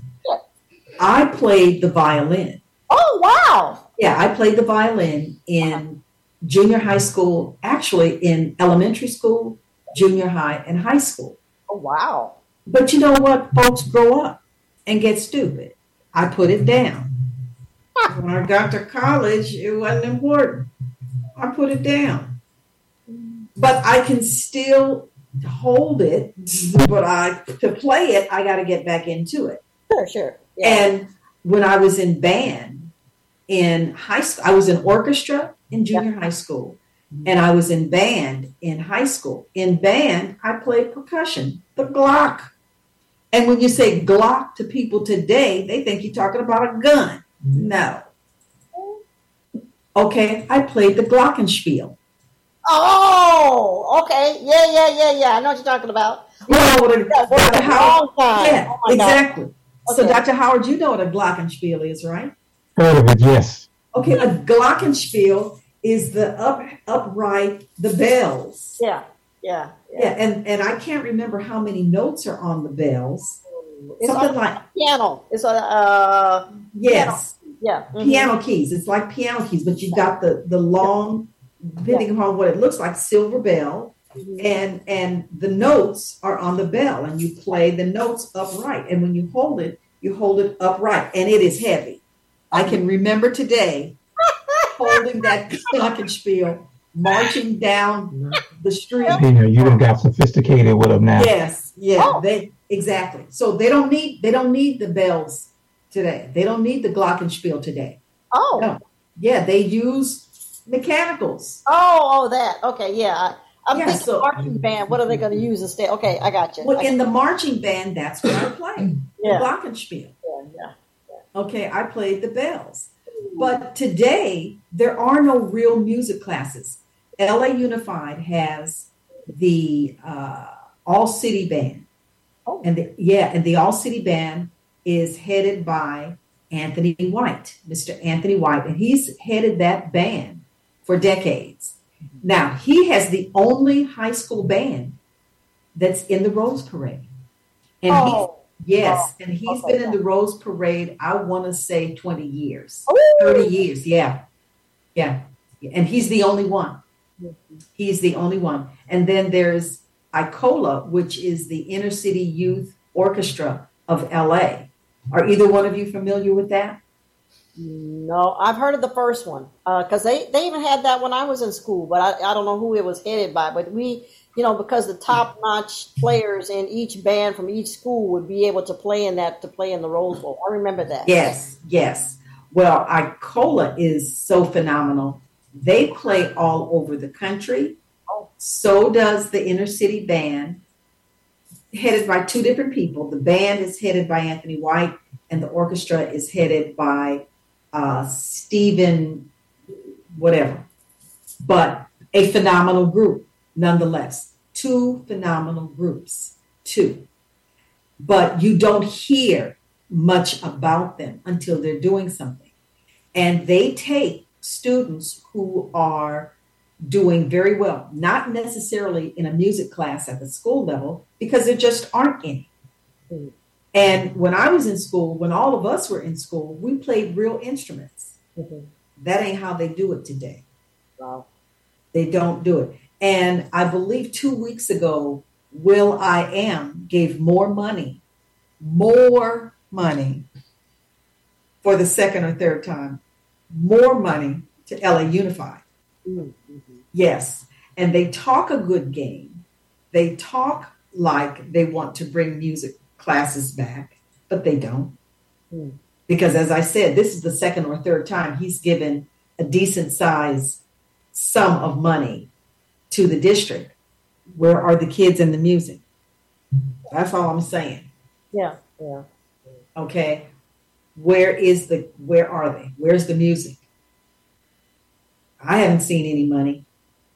I played the violin. Oh wow! Yeah, I played the violin in junior high school, actually in elementary school, junior high, and high school. Oh wow! But you know what? Folks grow up and get stupid. I put it down. When I got to college, it wasn't important. I put it down. But I can still hold it, but I to play it, I got to get back into it. Sure, sure. Yeah. And when I was in band in high school, I was in orchestra in junior high school, and I was in band in high school. In band, I played percussion, the Glock. And when you say Glock to people today, they think you're talking about a gun. Mm-hmm. No. Okay, I played the Glockenspiel. Oh, okay. Yeah, yeah, yeah, yeah. I know what you're talking about. You know what a, Yeah, Dr. Howard? time. Yeah, Oh my God. exactly. So, Dr. Howard, you know what a Glockenspiel is, right? Heard of it, yes. Okay, a Glockenspiel is the up upright the bells. Yeah, yeah, Yeah, yeah. and and I can't remember how many notes are on the bells. It's Something on like piano. It's a uh, yes, yeah. mhm. piano keys. It's like piano keys, but you've got the the long, depending upon what it looks like, silver bell, Mhm. and and the notes are on the bell, and you play the notes upright. And when you hold it, you hold it upright, and it is heavy. I can remember today holding that glockenspiel marching down the street. You know, you done got sophisticated with them now. Yes, yeah, Oh. they exactly. So they don't need they don't need the bells today. They don't need the glockenspiel today. Oh, No. Yeah, they use mechanicals. oh, oh, that. Okay, yeah. I'm Yeah, thinking so- marching band. What are they going to use instead? Okay, I got you. Well, in the marching band, that's what I play. The Yeah. glockenspiel. you. yeah. Okay, I played the bells. But today, there are no real music classes. LA Unified has the uh, All City Band. Oh. And the, yeah, and the All City Band is headed by Anthony White, Mr. Anthony White, and he's headed that band for decades. Now, he has the only high school band that's in the Rose Parade. And he's Oh, Yes, oh. and he's okay, been in the Rose Parade, I want to say 20 years, Ooh. 30 years. Yeah. Yeah. And he's the only one. He's the only one. And then there's ICOLA, which is the Inner City Youth Orchestra of LA. Are either one of you familiar with that? No, I've heard of the first one uh, because they, they even had that when I was in school, but I, I don't know who it was headed by. But we, you know, because the top notch players in each band from each school would be able to play in that to play in the Rose Bowl. I remember that. Yes, yes. Well, ICOLA is so phenomenal. They play all over the country. So does the inner city band, headed by two different people. The band is headed by Anthony White, and the orchestra is headed by uh, Stephen, whatever. But a phenomenal group, nonetheless. Two phenomenal groups, two. But you don't hear much about them until they're doing something. And they take students who are doing very well, not necessarily in a music class at the school level, because there just aren't any. And when I was in school, when all of us were in school, we played real instruments. Mhm. That ain't how they do it today. Wow. They don't do it. And I believe two weeks ago, will.i.am gave more money, more money for the second or third time, more money to LA Unified. Mhm. Yes. And they talk a good game. They talk like they want to bring music classes back, but they don't. Hmm. Because as I said, this is the second or third time he's given a decent size sum of money to the district. Where are the kids and the music? That's all I'm saying. Yeah, yeah. Okay. Where is the where are they? Where's the music? I haven't seen any money.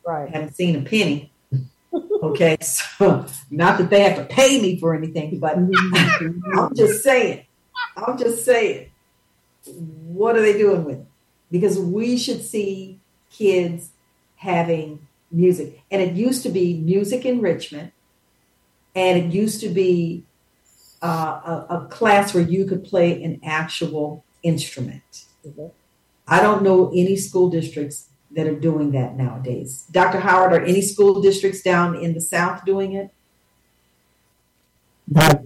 I Right. haven't seen a penny. Okay, so not that they have to pay me for anything, but I'm just saying. I'm just saying. What are they doing with it? Because we should see kids having music. And it used to be music enrichment, and it used to be uh, a, a class where you could play an actual instrument. Mhm. I don't know any school districts that are doing that nowadays. Dr. Howard, are any school districts down in the South doing it? Not,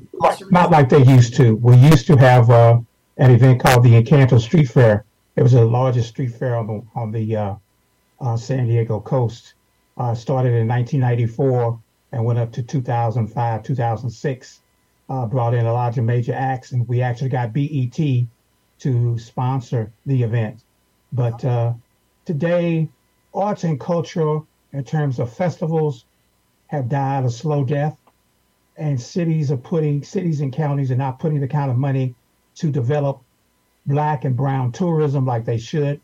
not like they used to. We used to have uh, an event called the Encanto Street Fair. It was the largest street fair on the on the uh, uh, San Diego coast. Uh, started in 1994 and went up to 2005, 2006. Uh, brought in a lot of major acts, and we actually got BET to sponsor the event. But uh, today, arts and culture, in terms of festivals, have died a slow death and cities are putting cities and counties are not putting the kind of money to develop black and brown tourism like they should,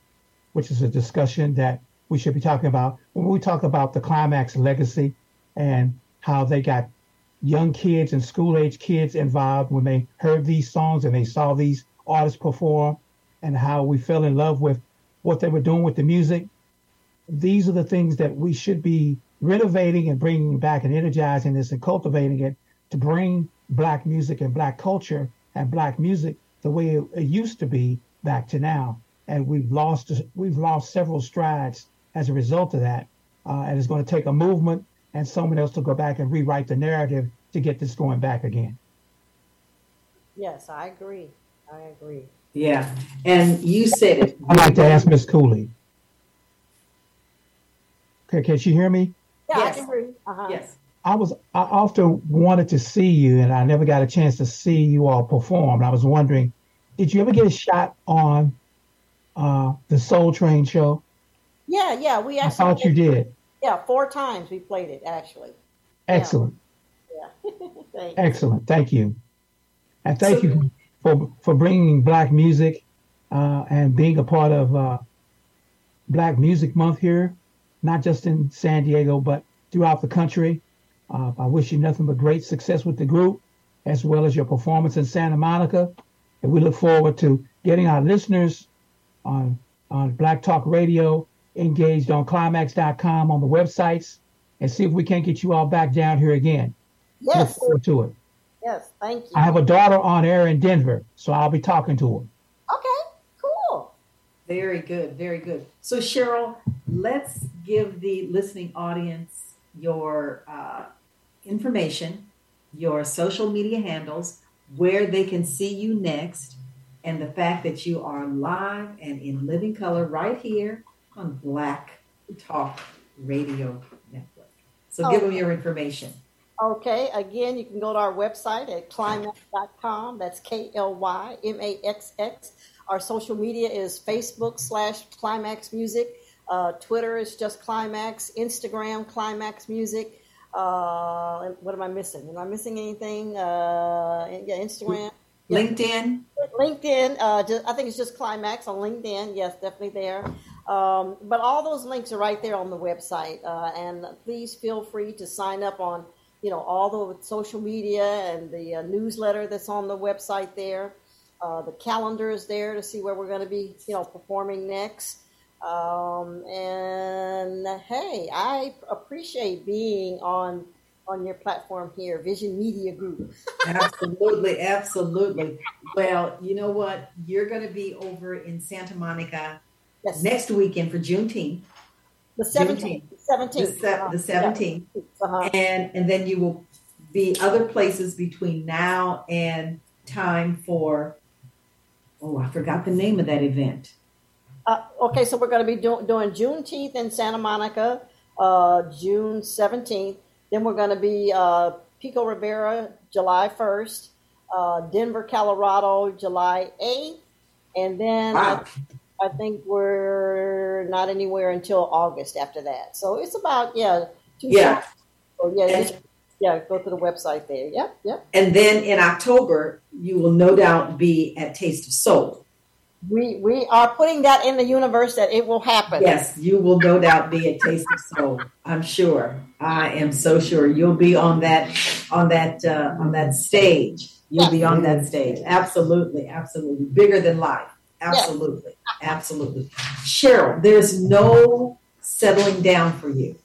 which is a discussion that we should be talking about. When we talk about the Klymaxx legacy and how they got young kids and school age kids involved when they heard these songs and they saw these artists perform and how we fell in love with what they were doing with the music. These are the things that we should be renovating and bringing back and energizing this and cultivating it to bring black music and black culture and black music the way it, it used to be back to now. And we've lost we've lost several strides as a result of that. Uh, and it's going to take a movement and someone else to go back and rewrite the narrative to get this going back again. Yes, I agree. I agree. Yeah. And you said it. I'd like to ask Miss Cooley. can, can she hear me? Yeah, Yes. I can hear you. Uh-huh. Yes. I was I often wanted to see you, and I never got a chance to see you all perform. And I was wondering, did you ever get a shot on uh, the Soul Train show? Yeah, yeah. We I actually thought you did. Yeah, four times we played it actually. Excellent, Yeah. Thanks. excellent. Thank you, and thank So- you for for bringing Black music uh, and being a part of uh, Black Music Month here, not just in San Diego but throughout the country. Uh, I wish you nothing but great success with the group, as well as your performance in Santa Monica. And we look forward to getting our listeners on on Black Talk Radio engaged on klymaxx.com on the websites and see if we can't get you all back down here again. Yes. Look forward to it. Yes. Thank you. I have a daughter on air in Denver, so I'll be talking to her. Okay, cool. Very good, very good. So, Cheryl, let's give the listening audience your uh, information, your social media handles, where they can see you next, and the fact that you are live and in living color right here on Black Talk Radio Network. So, give them your information. Okay, again, you can go to our website at klymaxx.com. That's K L Y M A X X. Our social media is Facebook slash Klymaxx Music. Uh, Twitter is just Klymaxx. Instagram, Klymaxx Music. Uh, what am I missing? Am I missing anything? Uh, yeah, Instagram. LinkedIn. LinkedIn, uh, just, I think it's just Klymaxx on LinkedIn. Yes, definitely there. Um, but all those links are right there on the website. Uh, and please feel free to sign up on, you know, all the social media and the uh, newsletter that's on the website there. Uh, the calendar is there to see where we're going to be, you know, performing next. Um, and hey, I appreciate being on on your platform here, Vision Media Group. absolutely, absolutely. Well, you know what? You're going to be over in Santa Monica Yes, next weekend for Juneteenth, the seventeenth, the, seventeenth, se- the 17th, Uh-huh. and and then you will be other places between now and time for. Oh, I forgot the name of that event. Uh, okay, so we're going to be do- doing Juneteenth in Santa Monica, uh, June 17th. Then we're going to be uh, Pico Rivera, July 1st, uh, Denver, Colorado, July 8th. And then Wow. I, I think we're not anywhere until August after that. So it's about, yeah. two Yeah. So yeah, And- yeah, go to the website there. Yep, yep. And then in October, you will no doubt be at Taste of Soul. We, we are putting that in the universe that it will happen. Yes, you will no doubt be at Taste of Soul. I'm sure. I am so sure you'll be on that on that uh, on that stage. You'll be on that stage. Absolutely, absolutely. Bigger than life. Absolutely, uh-uh. absolutely. Cheryl, there's no settling down for you.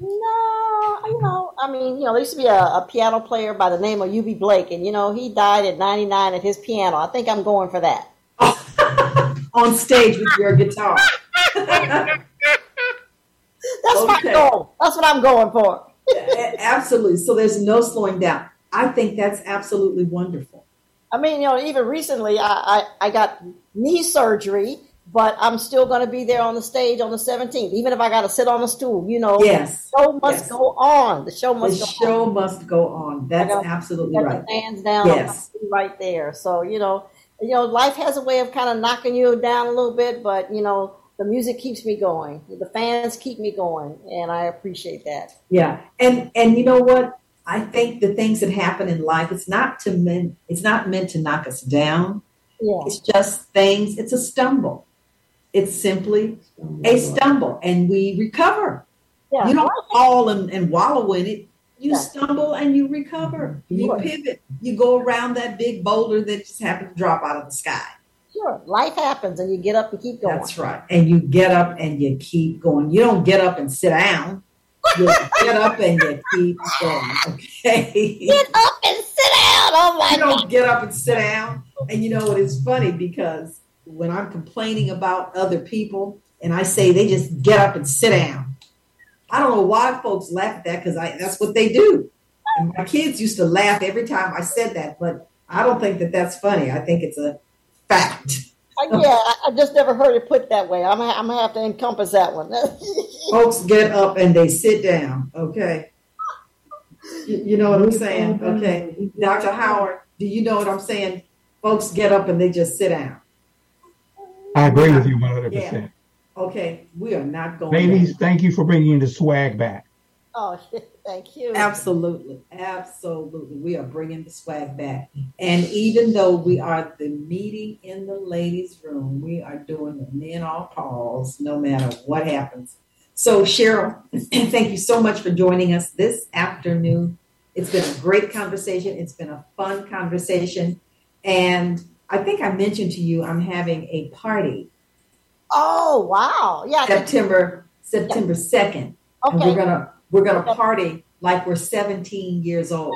No, you know, I mean, you know, there used to be a, a piano player by the name of Eubie Blake, and you know, he died at 99 at his piano. I think I'm going for that. on stage with your guitar. That's my goal. That's what I'm going for. absolutely. So there's no slowing down. I think that's absolutely wonderful. I mean, you know, even recently, I I, I got knee surgery, but I'm still going to be there on the stage on the 17th, even if I got to sit on a stool. You know, Yes. the show must Yes. go on. The show The must go show on. must go on. That's absolutely right. the fans down. Yes. Right there. So you know, you know, life has a way of kind of knocking you down a little bit, but you know, the music keeps me going. The fans keep me going, and I appreciate that. Yeah, and and you know what? I think the things that happen in life, it's not to meant it's not meant to knock us down. Yeah, It's just things. It's a stumble. It's simply a stumble, and we recover. yeah. You don't fall and, and wallow in it. You Yeah. stumble and you recover. You pivot. You go around that big boulder that just happened to drop out of the sky. Sure, life happens, and you get up and keep going. That's right. And you get up and you keep going. You don't get up and sit down. Get up and you keep going. Okay. Get up and sit down. Oh my you God. don't get up and sit down. And you know what? It's funny because when I'm complaining about other people and I say they just get up and sit down, I don't know why folks laugh at that because I that's what they do. And my kids used to laugh every time I said that, but I don't think that that's funny. I think it's a fact. Yeah, I, I just never heard it put that way. I'm, I'm gonna have to encompass that one. folks get up and they sit down, okay? You, you know what I'm saying? Okay. Dr. Howard, do you know what I'm saying? Folks get up and they just sit down. I agree with you 100%. Okay, we are not going. Ladies, thank you for bringing the swag back. Oh, thank you. Absolutely, absolutely. We are bringing the swag back. And even though we are the meeting in the ladies' room, we are doing the men all calls no matter what happens. So, Cheryl, thank you so much for joining us this afternoon. It's been a great conversation. It's been a fun conversation. And I think I mentioned to you I'm having a party Oh, wow. Yeah. September September 2nd. And we're Okay. gonna we're gonna party like we're 17 years old.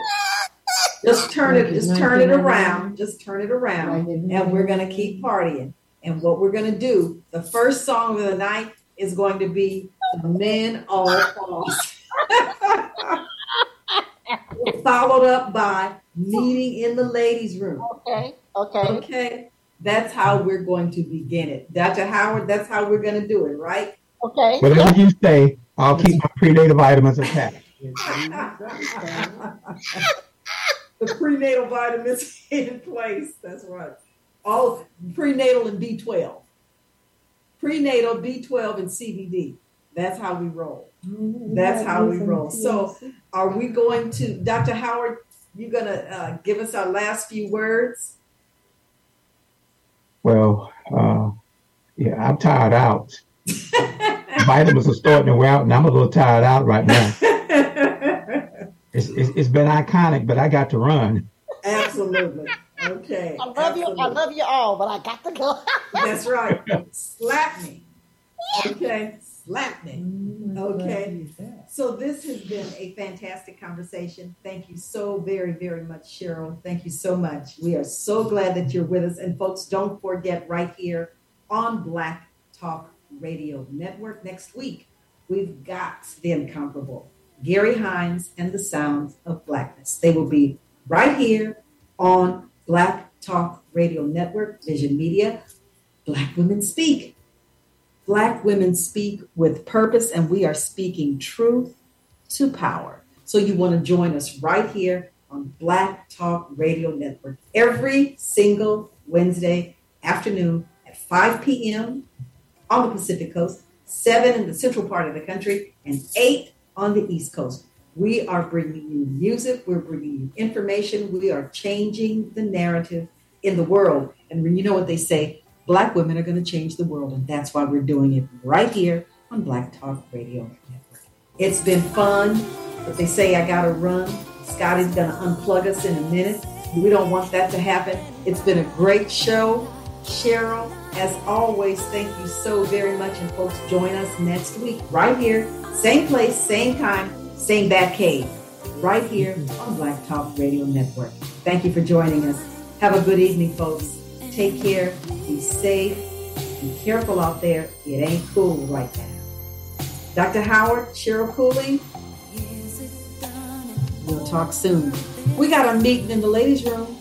Just turn it, just turn it around, just turn it around, and we're gonna keep partying. And what we're gonna do, the first song of the night is going to be the Men All Falls. Followed up by meeting in the ladies' room. Okay. Okay. Okay, that's how we're going to begin it. Dr. Howard, that's how we're going to do it, right? Okay. Whatever you say, I'll keep my prenatal vitamins intact. the prenatal vitamins in place. That's right. All prenatal and B12. Prenatal, B12, and CBD. That's how we roll. That's how we roll. So, are we going to, Dr. Howard, you going to uh, give us our last few words? Well, uh, yeah, I'm tired out. Vitamins are starting to wear out, and I'm a little tired out right now. It's, it's, it's been iconic, but I got to run. Absolutely. Okay. I love you. I love you all, but I got to go. That's right. Slap me. Okay. Slap me. Okay. So this has been a fantastic conversation. Thank you so very, very much, Cheryl. Thank you so much. We are so glad that you're with us. And folks, don't forget right here on Black Talk Radio Network next week, we've got the incomparable Gary Hines and the Sounds of Blackness. They will be right here on Black Talk Radio Network, Vision Media, Black Women Speak. Black women speak with purpose, and we are speaking truth to power. So, you want to join us right here on Black Talk Radio Network every single Wednesday afternoon at 5 p.m. on the Pacific Coast, 7 in the central part of the country, and 8 on the East Coast. We are bringing you music, we're bringing you information, we are changing the narrative in the world. And you know what they say, Black women are going to change the world, and that's why we're doing it right here on Black Talk Radio Network. It's been fun, but they say I got to run. Scotty's going to unplug us in a minute. We don't want that to happen. It's been a great show. Cheryl, as always, thank you so very much. And folks, join us next week right here, same place, same time, same bat cave, right here on Black Talk Radio Network. Thank you for joining us. Have a good evening, folks. Take care. Be safe. Be careful out there. It ain't cool right now. Dr. Howard, Cheryl Cooley, we'll talk soon. We got a meeting in the ladies' room.